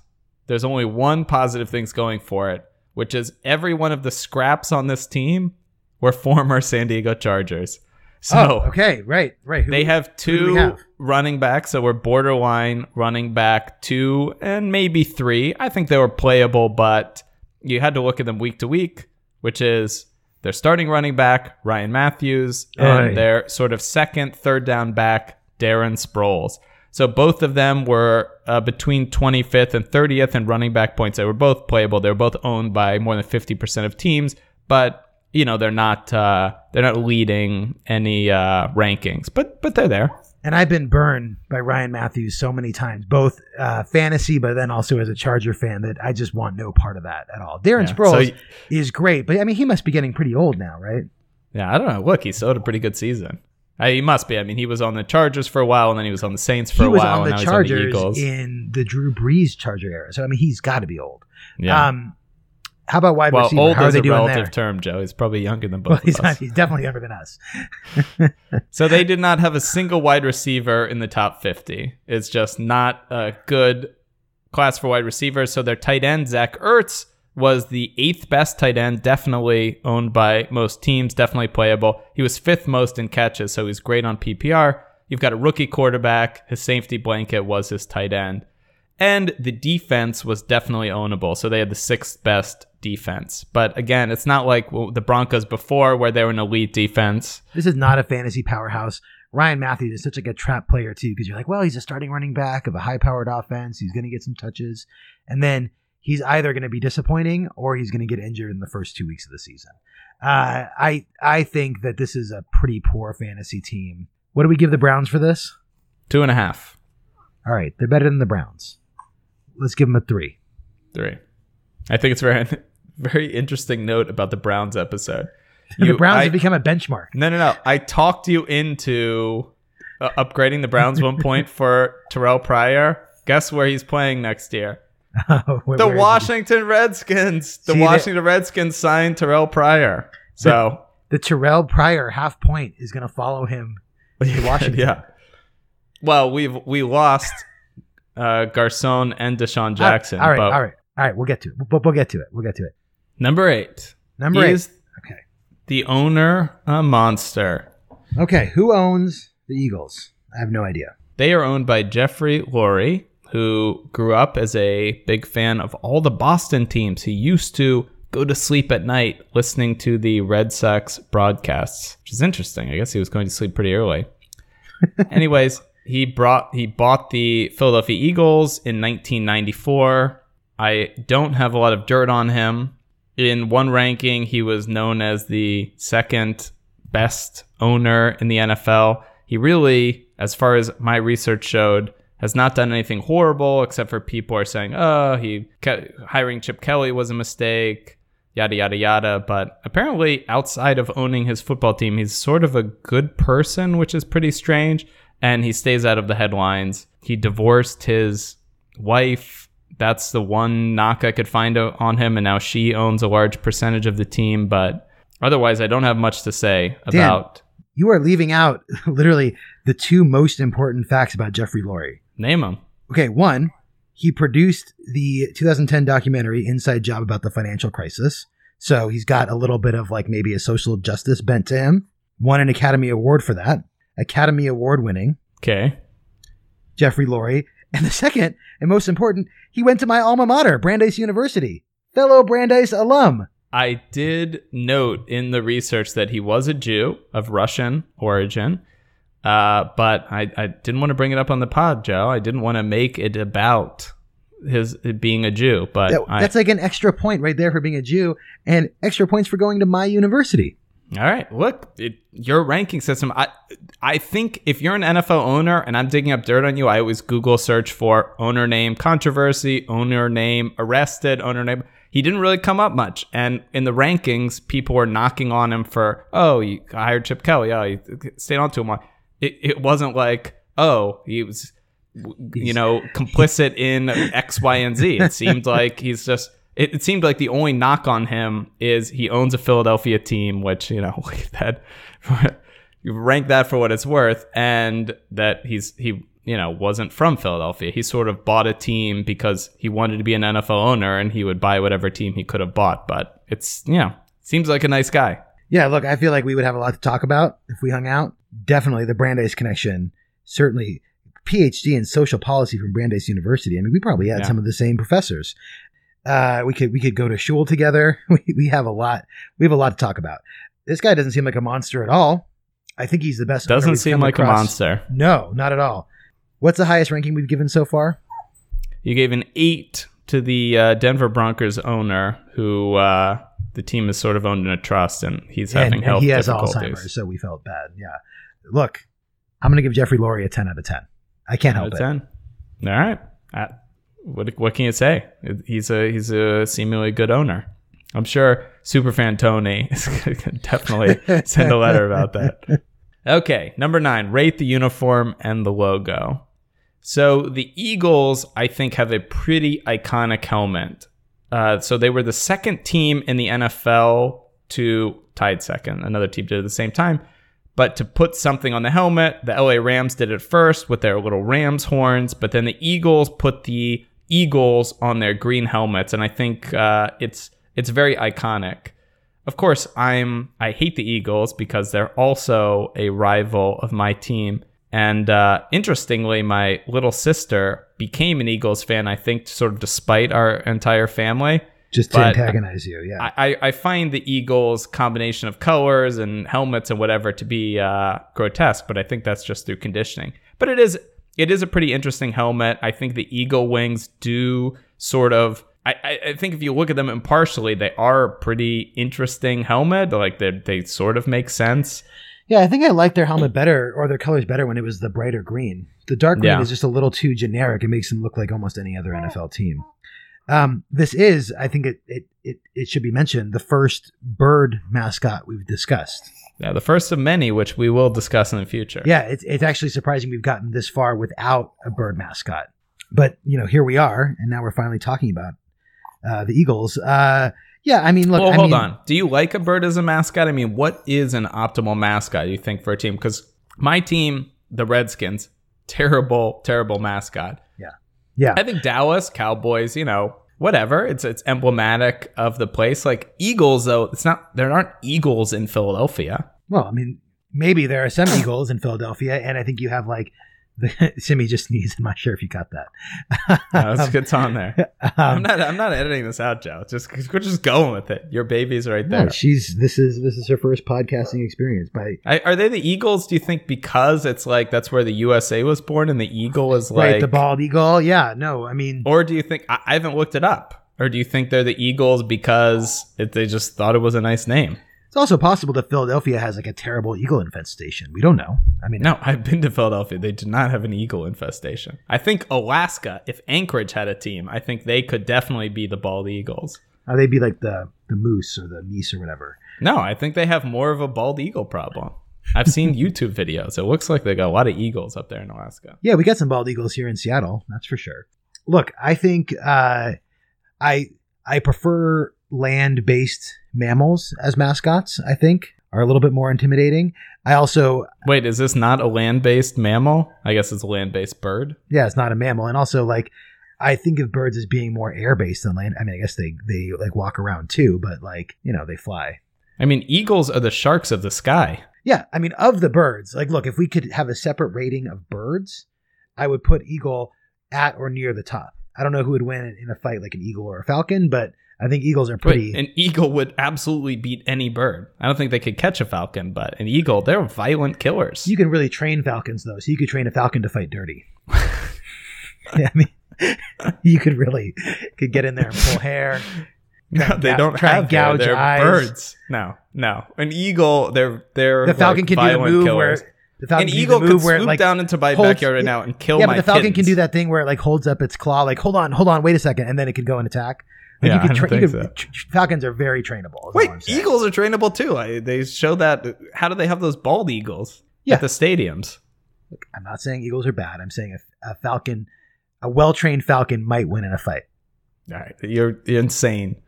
there's only one positive thing's going for it, which is every one of the scraps on this team were former San Diego Chargers. So oh, okay. Right. Right. Who- they have two have? running backs that were borderline running back two and maybe three. I think they were playable, but you had to look at them week to week, which is their starting running back, Ryan Mathews, and Aye. their sort of second, third down back, Darren Sproles. So both of them were uh, between 25th and 30th in running back points. They were both playable. They were both owned by more than 50% of teams, but you know they're not uh, they're not leading any uh, rankings, but but they're there. And I've been burned by Ryan Mathews so many times, both uh, fantasy, but then also as a Charger fan, that I just want no part of that at all. Darren Yeah. Sproles So- is great, but I mean, he must be getting pretty old now, right? Yeah, I don't know. Look, he still had a pretty good season. Uh, he must be. I mean, he was on the Chargers for a while, and then he was on the Saints for he a while, and now Chargers he's on the Eagles. in the Drew Brees Charger era. So I mean, he's got to be old. yeah. Um, how about wide well, receiver? old How are is a relative there? term, Joe. He's probably younger than both Well, he's, of not, us. he's definitely younger than us. So they did not have a single wide receiver in the top 50. It's just not a good class for wide receivers. So their tight end, Zach Ertz, was the eighth best tight end, definitely owned by most teams, definitely playable. He was fifth most in catches, so he's great on PPR. You've got a rookie quarterback. His safety blanket was his tight end. And the defense was definitely ownable. So they had the sixth best defense. But again, it's not like the Broncos before where they were an elite defense. This is not a fantasy powerhouse. Ryan Mathews is such like a trap player too, because you're like, well, he's a starting running back of a high-powered offense. He's going to get some touches, and then he's either going to be disappointing or he's going to get injured in the first two weeks of the season. Uh, I I think that this is a pretty poor fantasy team. What do we give the Browns for this? Two and a half. All right, they're better than the Browns. Let's give them a three. Three. I think it's very very interesting note about the Browns episode. the Browns I- have become a benchmark. No, no, no. I talked you into uh, upgrading the Browns one point for Terrelle Pryor. Guess where he's playing next year? The where is he? Washington Redskins. The See, they- Washington Redskins signed Terrelle Pryor. So the Terrelle Pryor half point is going to follow him to Washington. yeah. Well, we've we lost uh, Garcon and DeSean Jackson. All right, but all right, all right. We'll get to it. We'll, we'll get to it. We'll get to it. Number eight. Number eight. Okay. the owner a monster? Okay. Who owns the Eagles? I have no idea. They are owned by Jeffrey Lurie, who grew up as a big fan of all the Boston teams. He used to go to sleep at night listening to the Red Sox broadcasts, which is interesting. I guess he was going to sleep pretty early. Anyways, he brought he bought the Philadelphia Eagles in 1994. I don't have a lot of dirt on him. In one ranking, he was known as the second best owner in the NFL. He really, as far as my research showed, has not done anything horrible except for people are saying, "Oh, he ke- hiring Chip Kelly was a mistake." Yada yada yada. But apparently, outside of owning his football team, he's sort of a good person, which is pretty strange. And he stays out of the headlines. He divorced his wife. That's the one knock I could find o- on him. And now she owns a large percentage of the team. But otherwise, I don't have much to say Dan. about. You are leaving out literally the two most important facts about Jeffrey Lurie. Name him. Okay, one, he produced the 2010 documentary Inside Job about the financial crisis. So he's got a little bit of like maybe a social justice bent to him. Won an Academy Award for that. Academy Award winning Okay. Jeffrey Lurie. And the second and most important, he went to my alma mater, Brandeis University. Fellow Brandeis alum. I did note in the research that he was a Jew of Russian origin, uh, but I, I didn't want to bring it up on the pod, Joe. I didn't want to make it about his being a Jew, but That- I, that's like an extra point right there for being a Jew and extra points for going to my university. All right. Look, it, your ranking system. I I think if you're an NFL owner and I'm digging up dirt on you, I always Google search for owner name controversy, owner name arrested, owner name. He didn't really come up much, and in the rankings, people were knocking on him for, oh, you hired Chip Kelly, oh, you stayed on to him. It it wasn't like, oh, he was, you know, complicit in X, Y, and Z. It seemed like he's just it, it, seemed like the only knock on him is he owns a Philadelphia team, which you know that you rank that for what it's worth, and that he's he you know wasn't from Philadelphia. He sort of bought a team because he wanted to be an NFL owner, and he would buy whatever team he could have bought. But it's you know seems like a nice guy. Yeah, look, I feel like we would have a lot to talk about if we hung out. Definitely the Brandeis connection. Certainly PhD in social policy from Brandeis University. I mean, we probably had yeah. some of the same professors. Uh, we could we could go to shul together. We, we have a lot. We have a lot to talk about. This guy doesn't seem like a monster at all. I think he's the best. Doesn't seem like across. a monster. No, not at all. What's the highest ranking we've given so far? You gave an eight to the uh, Denver Broncos owner, who uh, the team is sort of owned in a trust, and he's having and, health and he has Alzheimer's, so we felt bad. Yeah. Look, I'm going to give Jeffrey Lurie a 10 out of 10. I can't help 10. it. All right. Uh, what what can you say? He's a he's a seemingly good owner. I'm sure superfan Tony is gonna definitely send a letter about that. Okay, number nine, rate the uniform and the logo. So the Eagles, I think, have a pretty iconic helmet. Uh, so they were the second team in the NFL to tied second. Another team did at the same time. But to put something on the helmet, the LA Rams did it first with their little Rams horns, but then the Eagles put the eagles on their green helmets, and I think uh, it's it's very iconic. Of course, I'm I hate the Eagles because they're also a rival of my team. And uh, interestingly, my little sister became an Eagles fan. I think sort of despite our entire family. Just to but antagonize you, yeah. I, I find the Eagles' combination of colors and helmets and whatever to be uh, grotesque, but I think that's just through conditioning. But it is it is a pretty interesting helmet. I think the eagle wings do sort of. I, I think if you look at them impartially, they are a pretty interesting helmet. Like they they sort of make sense. Yeah, I think I like their helmet better or their colors better when it was the brighter green. The dark green yeah. is just a little too generic. It makes them look like almost any other NFL team. Um, this is, I think it, it, it, it should be mentioned, the first bird mascot we've discussed. Yeah, the first of many, which we will discuss in the future. Yeah, it's, it's actually surprising we've gotten this far without a bird mascot. But, you know, here we are, and now we're finally talking about uh, the Eagles. Uh, yeah, I mean, look. Well, I hold mean, on. Do you like a bird as a mascot? I mean, what is an optimal mascot, you think, for a team? Because my team, the Redskins, terrible, terrible mascot. Yeah. Yeah. I think Dallas, Cowboys, you know, whatever. It's it's emblematic of the place. Like Eagles, though, it's not. There aren't Eagles in Philadelphia. Well, I mean, maybe there are some Eagles in Philadelphia, and I think you have like Simi just sneezed. I'm not sure if you got that. no, that's a good song there. Um, I'm not. I'm not editing this out, Joe. Just we're just going with it. Your baby's right there. No, she's. This is this is her first podcasting experience. By I, are they the Eagles? Do you think because it's like that's where the USA was born and the eagle is like right, the bald eagle? Yeah. No, I mean, or do you think I, I haven't looked it up? Or do you think they're the Eagles because it, they just thought it was a nice name? It's also possible that Philadelphia has like a terrible eagle infestation. We don't know. I mean, no, I've been to Philadelphia. They do not have an eagle infestation. I think Alaska, if Anchorage had a team, I think they could definitely be the bald eagles. Or they'd be like the the moose or the meese or whatever. No, I think they have more of a bald eagle problem. I've seen YouTube videos. It looks like they got a lot of eagles up there in Alaska. Yeah, we got some bald eagles here in Seattle. That's for sure. Look, I think uh, I I prefer land based mammals as mascots, I think, are a little bit more intimidating. I also Wait, is this not a land-based mammal? I guess it's a land-based bird. Yeah, it's not a mammal. And also like I think of birds as being more air-based than land. I mean, I guess they they like walk around too, but like, you know, they fly. I mean, eagles are the sharks of the sky. Yeah, I mean, of the birds, like look, if we could have a separate rating of birds, I would put eagle at or near the top. I don't know who would win in a fight like an eagle or a falcon, but I think eagles are pretty. an eagle would absolutely beat any bird. I don't think they could catch a falcon, but an eagle, they're violent killers. You can really train falcons though, so you could train a falcon to fight dirty. yeah, I mean, you could really could get in there and pull hair. No, they gou- don't try have hair. They're eyes. birds. No, no. An eagle. They're they're The falcon like, can do the move killers. where the falcon An can eagle could where swoop it, like down into my holds- backyard right now and kill yeah, my but the falcon can do that thing where it like holds up its claw, like hold on, hold on, wait a second, and then it could go and attack. Like Yeah, you could I don't tra- you think could- tr- falcons are very trainable. Wait, all I'm saying. eagles are trainable too. I, they show that. How do they have those bald eagles Yeah. at the stadiums? I'm not saying eagles are bad. I'm saying a, a falcon, a well trained falcon, might win in a fight. All right, you're, you're insane.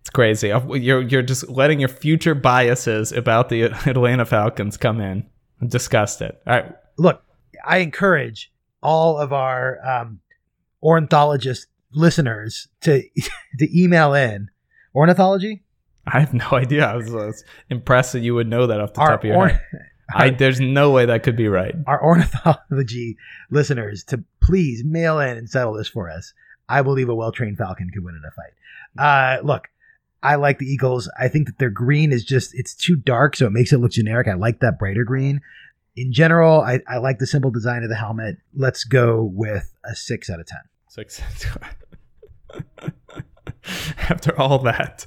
It's crazy. You're you're just letting your future biases about the Atlanta Falcons come in. I'm disgusted. All right, Look, I encourage all of our um, ornithologist listeners to to email in ornithology. I have no idea. I was, I was impressed that you would know that off the Our, top of your orn- head. I, there's no way that could be right. our ornithology listeners to please mail in and settle this for us. I believe a well trained falcon could win in a fight. Uh, look, I like the Eagles. I think that their green is just it's too dark, so it makes it look generic. I like that brighter green. In general, I, I like the simple design of the helmet. Let's go with a six out of ten. Six. After all that,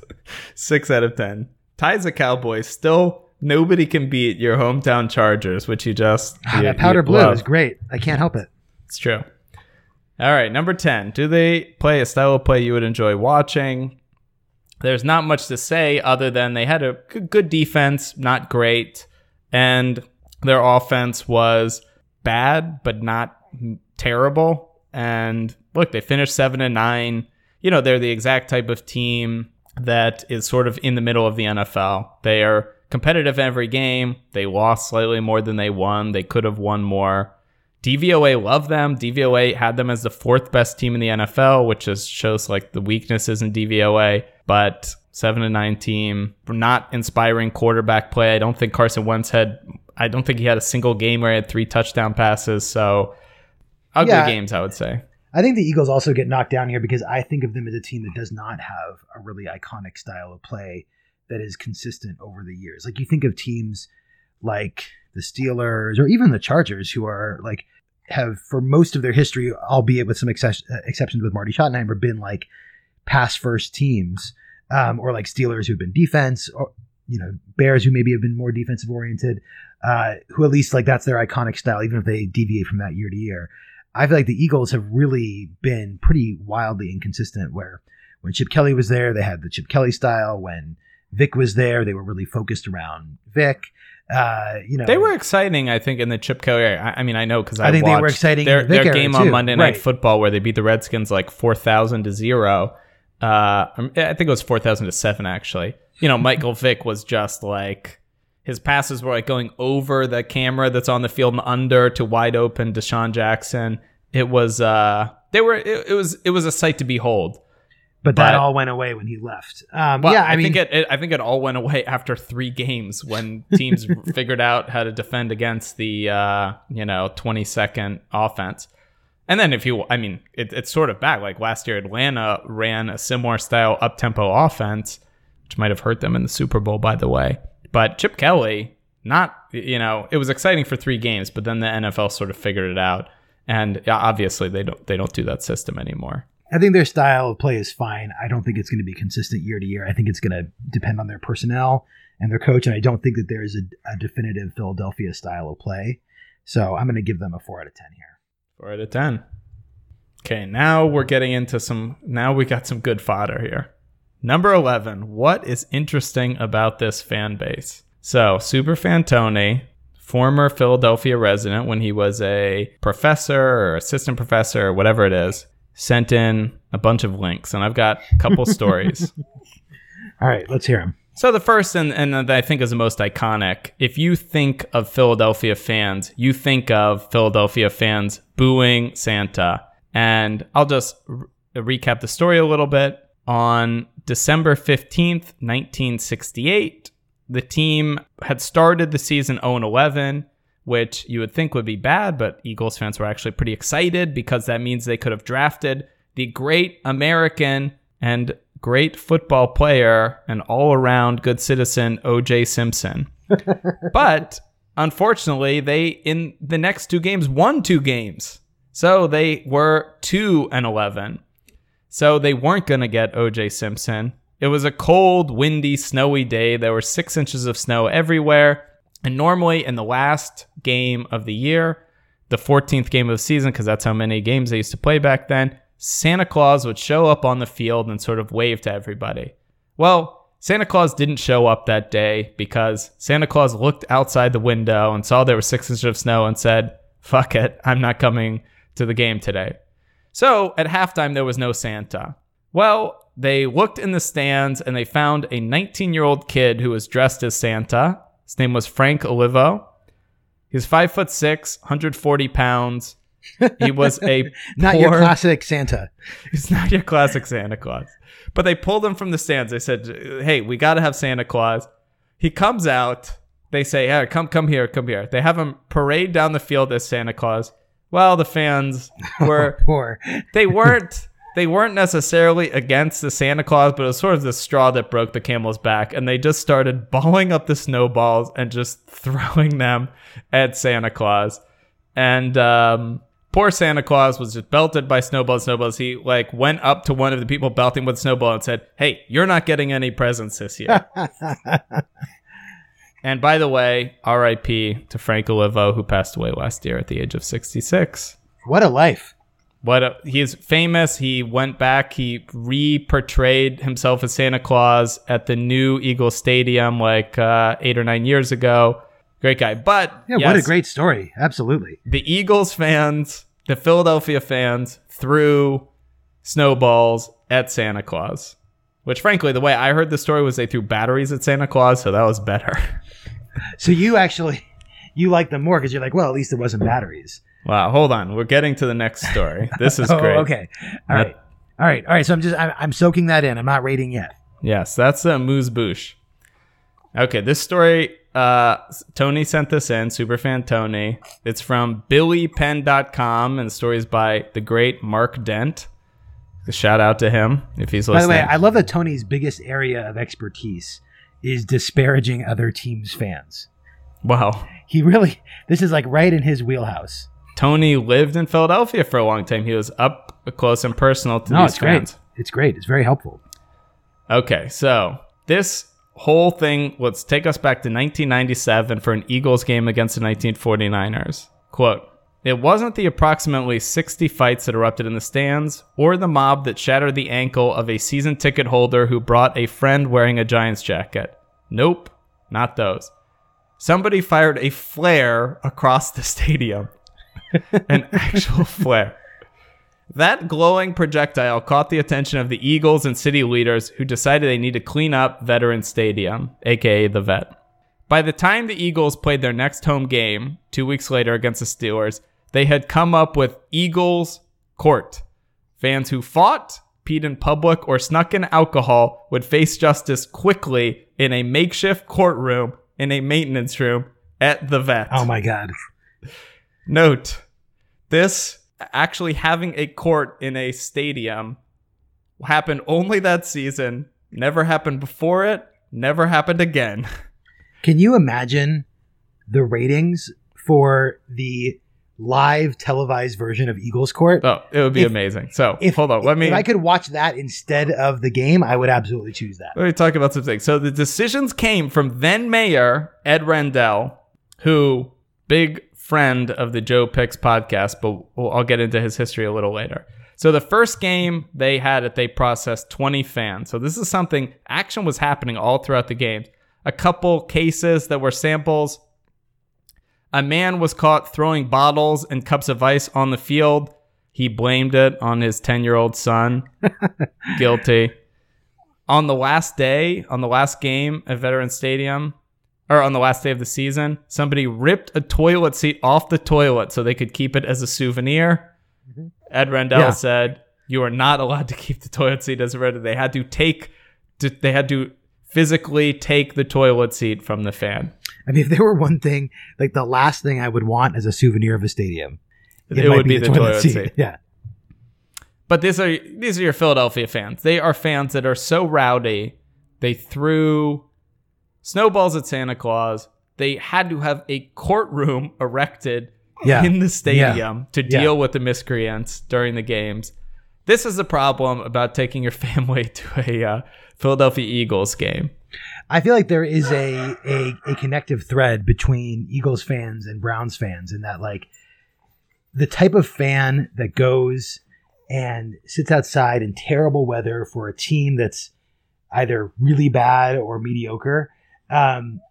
six out of ten. Ties a Cowboys. Still, nobody can beat your hometown Chargers, which you just Ah, you- that powder blue love. is great. I can't help it. It's true. All right, number 10. Do they play a style of play you would enjoy watching? There's not much to say other than they had a good- good defense, not great, and their offense was bad but not terrible. And look, they finished 7 and 9. You know, they're the exact type of team that is sort of in the middle of the NFL. They are competitive every game. They lost slightly more than they won. They could have won more. DVOA loved them. DVOA had them as the fourth best team in the NFL, which just shows like the weaknesses in DVOA. But seven and nine team, not inspiring quarterback play. I don't think Carson Wentz had. I don't think he had a single game where he had three touchdown passes. So ugly Yeah. games, I would say. I think the Eagles also get knocked down here because I think of them as a team that does not have a really iconic style of play that is consistent over the years. Like you think of teams like the Steelers or even the Chargers, who are like have for most of their history, albeit with some exceptions with Marty Schottenheimer, been like pass first teams, um, or like Steelers who've been defense, or you know Bears who maybe have been more defensive oriented, uh, who at least like that's their iconic style, even if they deviate from that year to year. I feel like the Eagles have really been pretty wildly inconsistent. Where when Chip Kelly was there, they had the Chip Kelly style. When Vick was there, they were really focused around Vick. Uh, you know, They were exciting, I think, in the Chip Kelly. I, I mean, I know because I, I think they were exciting Their, in the Vick their game on too. Monday Night Right. Football, where they beat the Redskins like four thousand to zero. Uh, I think it was four thousand to seven, actually. You know, Michael Vick was just like his passes were like going over the camera that's on the field and under to wide open DeSean Jackson. It was uh, they were it, it was it was a sight to behold. but that but- all went away when he left. Um, Well, yeah, I, I, mean, think it, it. I think it all went away after three games when teams figured out how to defend against the uh, you know twenty second offense. And then if you, I mean, it, it's sort of back. Like last year, Atlanta ran a similar style up tempo offense, which might have hurt them in the Super Bowl, by the way. But Chip Kelly, not you know, it was exciting for three games, but then the NFL sort of figured it out, and obviously they don't they don't do that system anymore. I think their style of play is fine. I don't think it's going to be consistent year to year. I think it's going to depend on their personnel and their coach, and I don't think that there is a, a definitive Philadelphia style of play. So I'm going to give them a four out of ten here. Four out of ten. Okay, now we're getting into some. Now we got some good fodder here. Number eleven. What is interesting about this fan base? So, Superfan Tony, former Philadelphia resident when he was a professor or assistant professor or whatever it is, sent in a bunch of links, and I've got a couple stories. All right, let's hear them. So the first and, and that I think is the most iconic, if you think of Philadelphia fans, you think of Philadelphia fans booing Santa. And I'll just recap the story a little bit. On December 15th, 1968, the team had started the season 0 11, which you would think would be bad, but Eagles fans were actually pretty excited because that means they could have drafted the great American and great football player and all around good citizen OJ Simpson. but unfortunately, they in the next two games won two games. So they were 2 and 11. So they weren't going to get OJ Simpson. It was a cold, windy, snowy day. There were six inches of snow everywhere. And normally in the last game of the year, the 14th game of the season, because that's how many games they used to play back then, Santa Claus would show up on the field and sort of wave to everybody. Well, Santa Claus didn't show up that day because Santa Claus looked outside the window and saw there was six inches of snow and said, fuck it, I'm not coming to the game today. So at halftime, there was no Santa. Well, they looked in the stands and they found a 19 year old kid who was dressed as Santa. His name was Frank Olivo. He's five foot six, 140 pounds. He was a Not your classic Santa. He's not your classic Santa Claus. But they pulled him from the stands. They said, "Hey, we got to have Santa Claus." He comes out. They say, "Hey, come, come here, come here." They have him parade down the field as Santa Claus. Well, the fans were Or they weren't they weren't necessarily against the Santa Claus, but it was sort of the straw that broke the camel's back, and they just started balling up the snowballs and just throwing them at Santa Claus. And um, poor Santa Claus was just belted by snowballs, snowballs. He like went up to one of the people belting with snowball and said, "Hey, you're not getting any presents this year." and by the way, R.I.P. to Frank Olivo, who passed away last year at the age of 66 what a life. what a, he's famous. He went back. He re-portrayed himself as Santa Claus at the new Eagle Stadium like uh, eight or nine years ago. Great guy, but Yeah, what a great story. Absolutely. the Eagles fans, the Philadelphia fans threw snowballs at Santa Claus. Which, frankly, the way I heard the story was they threw batteries at Santa Claus, so that was better. So you actually you like them more because you're like, well, at least it wasn't batteries. wow, hold on, we're getting to the next story. This is Oh, great. okay. All right. All right. All right. So I'm just I'm, I'm soaking that in. I'm not rating yet. Yes, that's amuse-bouche. Okay, this story, uh, Tony sent this in, superfan Tony. It's from billypenn.com, and the story is by the great Mark Dent. A shout out to him if he's listening. By the way, I love that Tony's biggest area of expertise is disparaging other teams' fans. wow. He really this is like right in his wheelhouse. Tony lived in Philadelphia for a long time. He was up close and personal to No, these it's great. It's great. It's very helpful. Okay, so this whole thing, let's take us back to 1997 for an Eagles game against the 1949ers. Quote, it wasn't the approximately 60 fights that erupted in the stands or the mob that shattered the ankle of a season ticket holder who brought a friend wearing a Giants jacket. Nope, not those. Somebody fired a flare across the stadium. An actual flare. That glowing projectile caught the attention of the Eagles and city leaders who decided they need to clean up Veteran Stadium, aka the Vet. By the time the Eagles played their next home game, two weeks later against the Steelers, they had come up with Eagles Court. Fans who fought, peed in public, or snuck in alcohol would face justice quickly in a makeshift courtroom in a maintenance room at the Vet. Oh my god. Note, this actually having a court in a stadium happened only that season. Never happened before it. Never happened again. Can you imagine the ratings for the live televised version of Eagles Court? Oh, it would be If- amazing. So If hold on, let me if I could watch that instead of the game, I would absolutely choose that. let me talk about some things. So the decisions came from then Mayor Ed Rendell, who big friend of the Joe Picks podcast, but we'll, I'll get into his history a little later. So the first game they had it, they processed 20 fans. So this is something action was happening all throughout the games. A couple cases that were samples. A man was caught throwing bottles and cups of ice on the field. He blamed it on his 10 year old son. Guilty on the last day, on the last game at Veteran Stadium, or on the last day of the season, somebody ripped a toilet seat off the toilet so they could keep it as a souvenir. Mm-hmm. Ed Rendell Yeah. said, "You are not allowed to keep the toilet seat as a souvenir." They had to take, they had to physically take the toilet seat from the fan. I mean, if there were one thing, like the last thing I would want as a souvenir of a stadium, It, might would be, the, toilet, seat. Yeah. But these are these are your Philadelphia fans. They are fans that are so rowdy. They threw snowballs at Santa Claus. They had to have a courtroom erected Yeah. in the stadium to Yeah. deal with the miscreants during the games. This is the problem about taking your family to a uh, Philadelphia Eagles game. I feel like there is a, a a connective thread between Eagles fans and Browns fans in that like the type of fan that goes and sits outside in terrible weather for a team that's either really bad or mediocre. Um,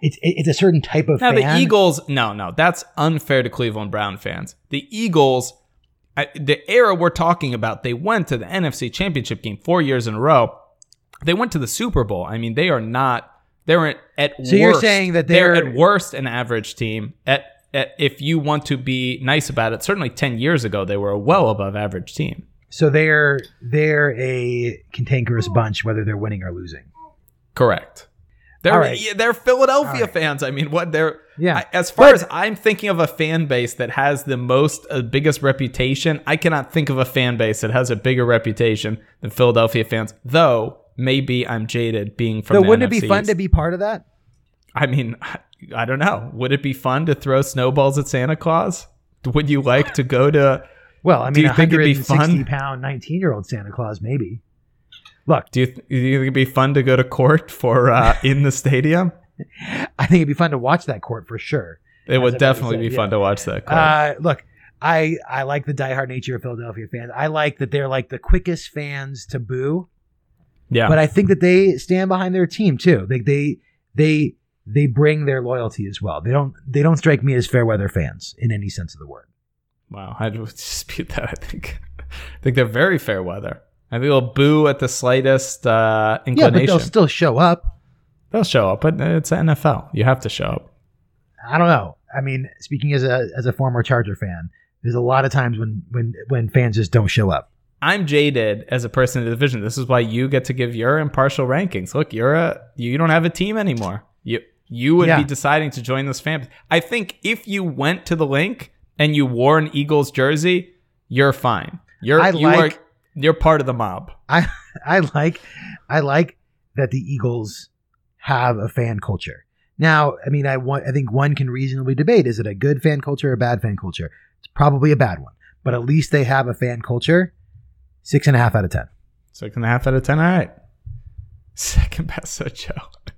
it's it's a certain type of Now fan. the Eagles, no, no, that's unfair to Cleveland Brown fans. The Eagles, the era we're talking about, they went to the NFC Championship game four years in a row. They went to the Super Bowl. I mean, they are not. They're at, So you're saying that they're, they're- at worst an average team. At, at if you want to be nice about it, certainly ten years ago they were a well above average team. So they're they're a cantankerous bunch, whether they're winning or losing. Correct. They're right. yeah, they're Philadelphia right. fans. I mean, what they're Yeah. I- as far But- as I'm thinking of a fan base that has the most uh, biggest reputation, I cannot think of a fan base that has a bigger reputation than Philadelphia fans. Though maybe I'm jaded being from. So wouldn't it be fun to be part of that? I mean, I don't know. Would it be fun to throw snowballs at Santa Claus? Would you like to go to? Well, I mean, Do you think it'd be fun? pound, 19 year old Santa Claus, maybe. Look, Do you, th- do you think it'd be fun to go to court for uh, in the stadium? I think it'd be fun to watch that court for sure. It would would I've already definitely said, be yeah. fun to watch that. Court. Uh, look, I I like the diehard nature of Philadelphia fans. I like that they're like the quickest fans to boo, yeah, but I think that they stand behind their team too. They they they they bring their loyalty as well. They don't they don't strike me as fair weather fans in any sense of the word. Wow, I would dispute that. I think, I think they're very fair weather. I think they'll boo at the slightest uh, Yeah, inclination. but they'll still show up. they'll show up, but it's NFL. You have to show up. I don't know. I mean, speaking as a as a former Charger fan, there's a lot of times when when when fans just don't show up. I'm jaded as a person in the division. This is why you get to give your impartial rankings. Look, you're a you don't have a team anymore. You you would Yeah. be deciding to join this family. I think if you went to the link and you wore an Eagles jersey, you're fine. You're I you like- are you're part of the mob. I I like I like that the Eagles have a fan culture. Now, I mean, I want I think one can reasonably debate: is it a good fan culture or a bad fan culture? It's probably a bad one, but at least they have a fan culture. Six and a half out of ten. Six and a half out of ten. All right. Second best so Joe.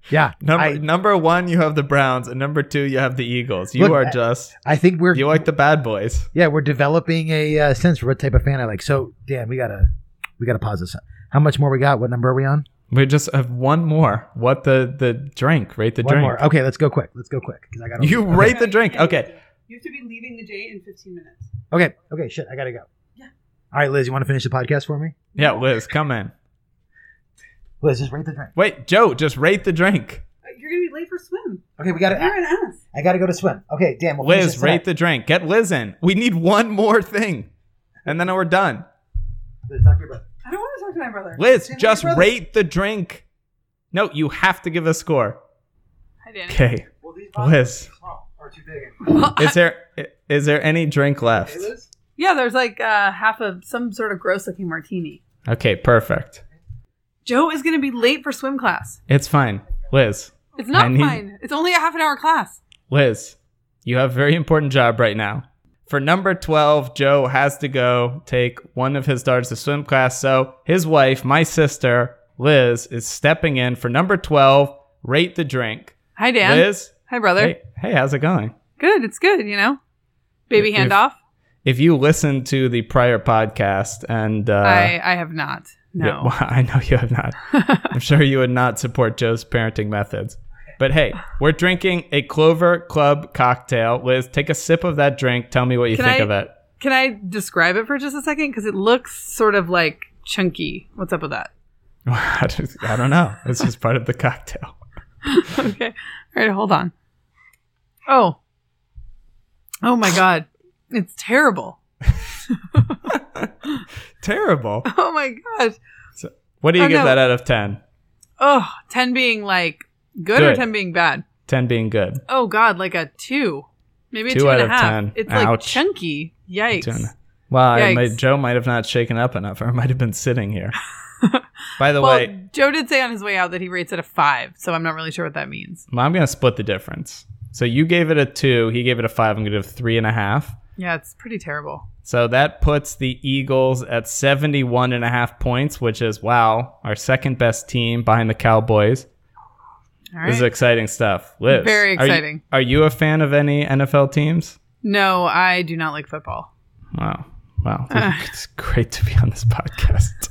Yeah, Number I, number one, you have the Browns, and number two, you have the Eagles. You Look, are just I think we're you like the bad boys. yeah we're developing a uh, sense for what type of fan I like. So, Dan, we gotta we gotta pause this. How much more we got? What number are we on? We just have one more. What the the drink? Rate the One drink. more. Okay, let's go quick. Let's go quick because I got You okay. rate the drink. Okay. You have to be leaving the J in 15 minutes. Okay, okay, shit, I gotta go. Yeah. All right, Liz, you want to finish the podcast for me? Yeah, Liz, come in. Liz, just rate the drink. Wait, Joe, just rate the drink. You're gonna be late for swim. Okay, we got You're to. an ass. I got to go to swim. Okay, damn. We'll finish Liz, this rate tonight. the drink. Get Liz in. We need one more thing, and then we're done. Liz, talk to your brother. I don't want to talk to my brother. Liz, Say hi to just your brother. rate the drink. No, you have to give a score. Hi, Danny. Okay, Well, these Liz. are small or too big. Is there is there any drink left? Hey, Liz. Yeah, there's like uh, half of some sort of gross looking martini. Okay, perfect. Joe is gonna be late for swim class. It's fine, Liz. It's not I need- fine. It's only a half an hour class. Liz, you have a very important job right now. For number 12, Joe has to go take one of his daughters to swim class. So his wife, my sister, Liz, is stepping in for number 12. Rate the drink. Hi, Dan. Liz, Hi, brother. hey, hey, how's it going? Good. It's good. You know, baby If- handoff. If you listened to the prior podcast and uh, I I have not. No. yeah, well, I know you have not. I'm sure you would not support Joe's parenting methods. But hey, we're drinking a Clover Club cocktail. Liz, take a sip of that drink. Tell me what you Can think I- of it. Can I describe it for just a second? Because it looks sort of like chunky. What's up with that? I don't know. It's just part of the cocktail. okay. All right, hold on. Oh. Oh my god. It's terrible. Terrible. Oh my gosh. So, what do you Oh, give no. that out of 10? Oh, 10 being like good, or 10 being bad? 10 being good. Oh god, like a 2. Maybe a Two two and a half. 10. It's like chunky. Yikes. Two Well, I Yikes. might, Joe might have not shaken up enough, or might have been sitting here. By the well, way, Joe did say on his way out that he rates it a 5, so I'm not really sure what that means. I'm going to split the difference. So you gave it a two, he gave it a five. I'm going to give it three and a half. Yeah, it's pretty terrible. So that puts the Eagles at 71 and a half points, which is, wow, our second best team behind the Cowboys. All This is exciting stuff. Liz. Very are you- exciting. Are you, a fan of any NFL teams? No, I do not like football. Wow. Wow. Uh. It's great to be on this podcast.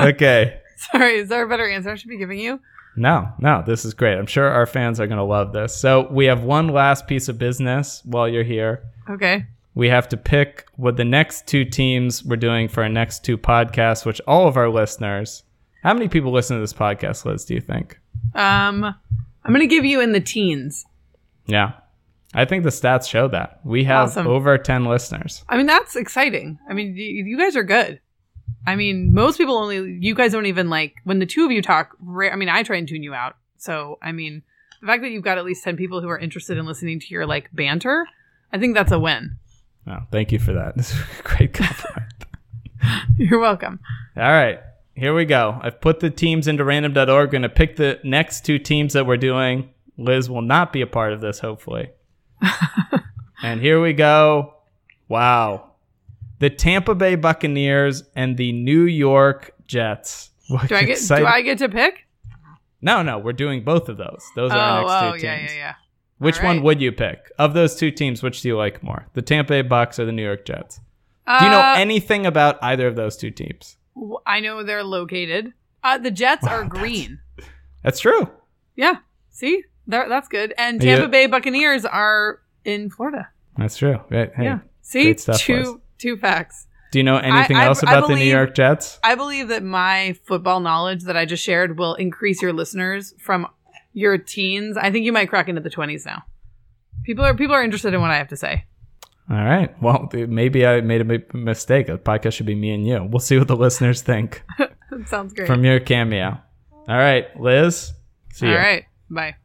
okay. Sorry, is there a better answer I should be giving you? No, no, this is great. I'm sure our fans are going to love this. So, we have one last piece of business while you're here. Okay. We have to pick what the next two teams we're doing for our next two podcasts, which all of our listeners. How many people listen to this podcast, Liz, do you think? Um, I'm gonna give you in the teens. Yeah. I think the stats show that. We have Awesome. over 10 listeners. I mean, that's exciting. I mean, you guys are good. I mean, most people only, you guys don't even like, when the two of you talk, I mean, I try and tune you out. So, I mean, the fact that you've got at least 10 people who are interested in listening to your like banter, I think that's a win. Oh, thank you for that. This is a great compliment. You're welcome. All right, here we go. I've put the teams into random.org. We're going to pick the next two teams that we're doing. Liz will not be a part of this, hopefully. and here we go. Wow. The Tampa Bay Buccaneers and the New York Jets. What Do I get, exciting- do I get to pick? No, no, we're doing both of those. Those Oh, are our next oh, two teams. yeah, yeah, yeah. Which All one would you pick? Of those two teams, which do you like more? The Tampa Bay Bucks or the New York Jets? Do you know Uh, anything about either of those two teams? I know they're located. Uh, the Jets are green. That's true. Yeah. See? They're, that's good. And Yeah. Tampa Bay Buccaneers are in Florida. That's true. Right. Hey, yeah. See? great stuff, Liz. two two facts. Do you know anything I- else I about the New York Jets? I believe that my football knowledge that I just shared will increase your listeners from your teens. I think you might crack into the 20s now. People are people are interested in what I have to say. All right. Well, maybe I made a mistake. The podcast should be me and you. We'll see what the listeners think sounds great. from your cameo. All right, Liz. See All you. All right. Bye.